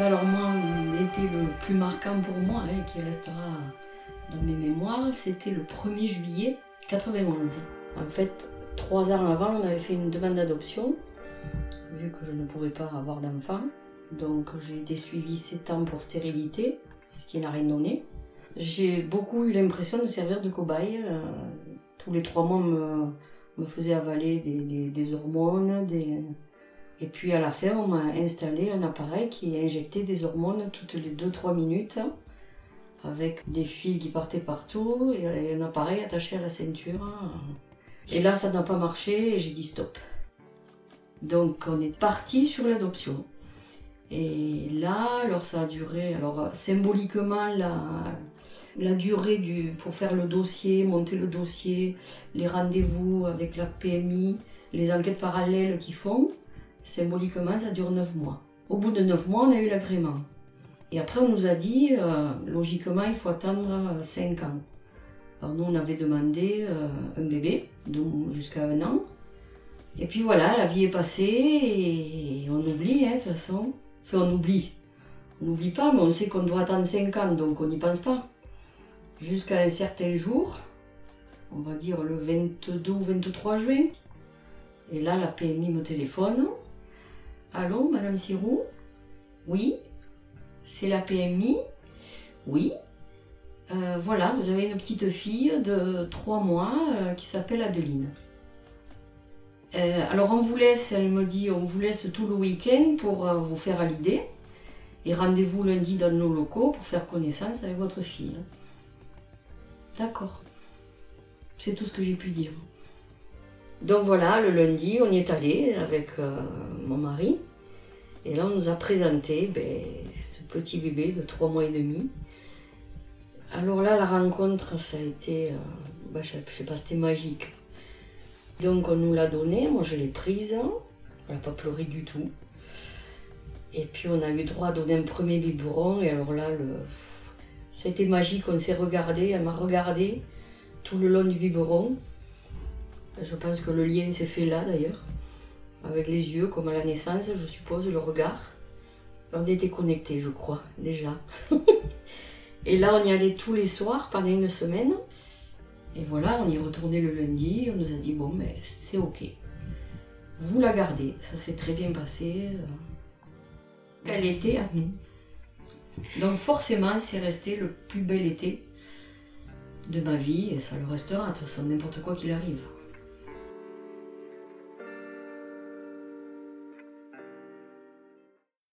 Alors moi, l'été le plus marquant pour moi, hein, qui restera dans mes mémoires, c'était le 1er juillet 91. En fait, trois ans avant, on avait fait une demande d'adoption, vu que je ne pouvais pas avoir d'enfant. Donc j'ai été suivie 7 ans pour stérilité, ce qui n'a rien donné. J'ai beaucoup eu l'impression de servir de cobaye. euh, tous les trois mois, me, me faisait avaler des hormones. Des... Et puis à la fin, on m'a installé un appareil qui injectait des hormones toutes les 2-3 minutes, avec des fils qui partaient partout et un appareil attaché à la ceinture. Et là, ça n'a pas marché et j'ai dit stop. Donc on est parti sur l'adoption. Et là, alors ça a duré, alors symboliquement, la, la durée du, pour faire le dossier, monter le dossier, les rendez-vous avec la PMI, les enquêtes parallèles qu'ils font, symboliquement, ça dure 9 mois. Au bout de 9 mois, on a eu l'agrément. Et après, on nous a dit, euh, logiquement, il faut attendre 5 ans. Alors nous, on avait demandé euh, un bébé, donc jusqu'à un an. Et puis voilà, la vie est passée et on oublie, hein, de toute façon. Enfin, on oublie. On n'oublie pas, mais on sait qu'on doit attendre 5 ans, donc on n'y pense pas. Jusqu'à un certain jour, on va dire le 22 ou 23 juin. Et là, la PMI me téléphone. Allô, Madame Sirou? Oui. C'est la PMI Oui. Euh, voilà, vous avez une petite fille de 3 mois euh, qui s'appelle Adeline. Euh, alors on vous laisse, elle me dit, on vous laisse tout le week-end pour vous faire à l'idée. Et rendez-vous lundi dans nos locaux pour faire connaissance avec votre fille. D'accord. C'est tout ce que j'ai pu dire. Donc voilà, le lundi, on y est allé avec euh, mon mari. Et là, on nous a présenté ben, ce petit bébé de 3 mois et demi. Alors là, la rencontre, ça a été, euh, je sais- pas, c'était magique. Donc on nous l'a donné, moi je l'ai prise. Elle n'a pas pleuré du tout. Et puis on a eu droit à donner un premier biberon. Et alors là, le... ça a été magique, on s'est regardé, elle m'a regardé tout le long du biberon. Je pense que le lien s'est fait là d'ailleurs, avec les yeux, comme à la naissance, je suppose, le regard. On était connectés, je crois, déjà. Et là, on y allait tous les soirs pendant une semaine. Et voilà, on y est retourné le lundi. On nous a dit bon, mais c'est ok. Vous la gardez. Ça s'est très bien passé. Elle était à nous. Donc forcément, c'est resté le plus bel été de ma vie et ça le restera de toute façon, n'importe quoi qu'il arrive.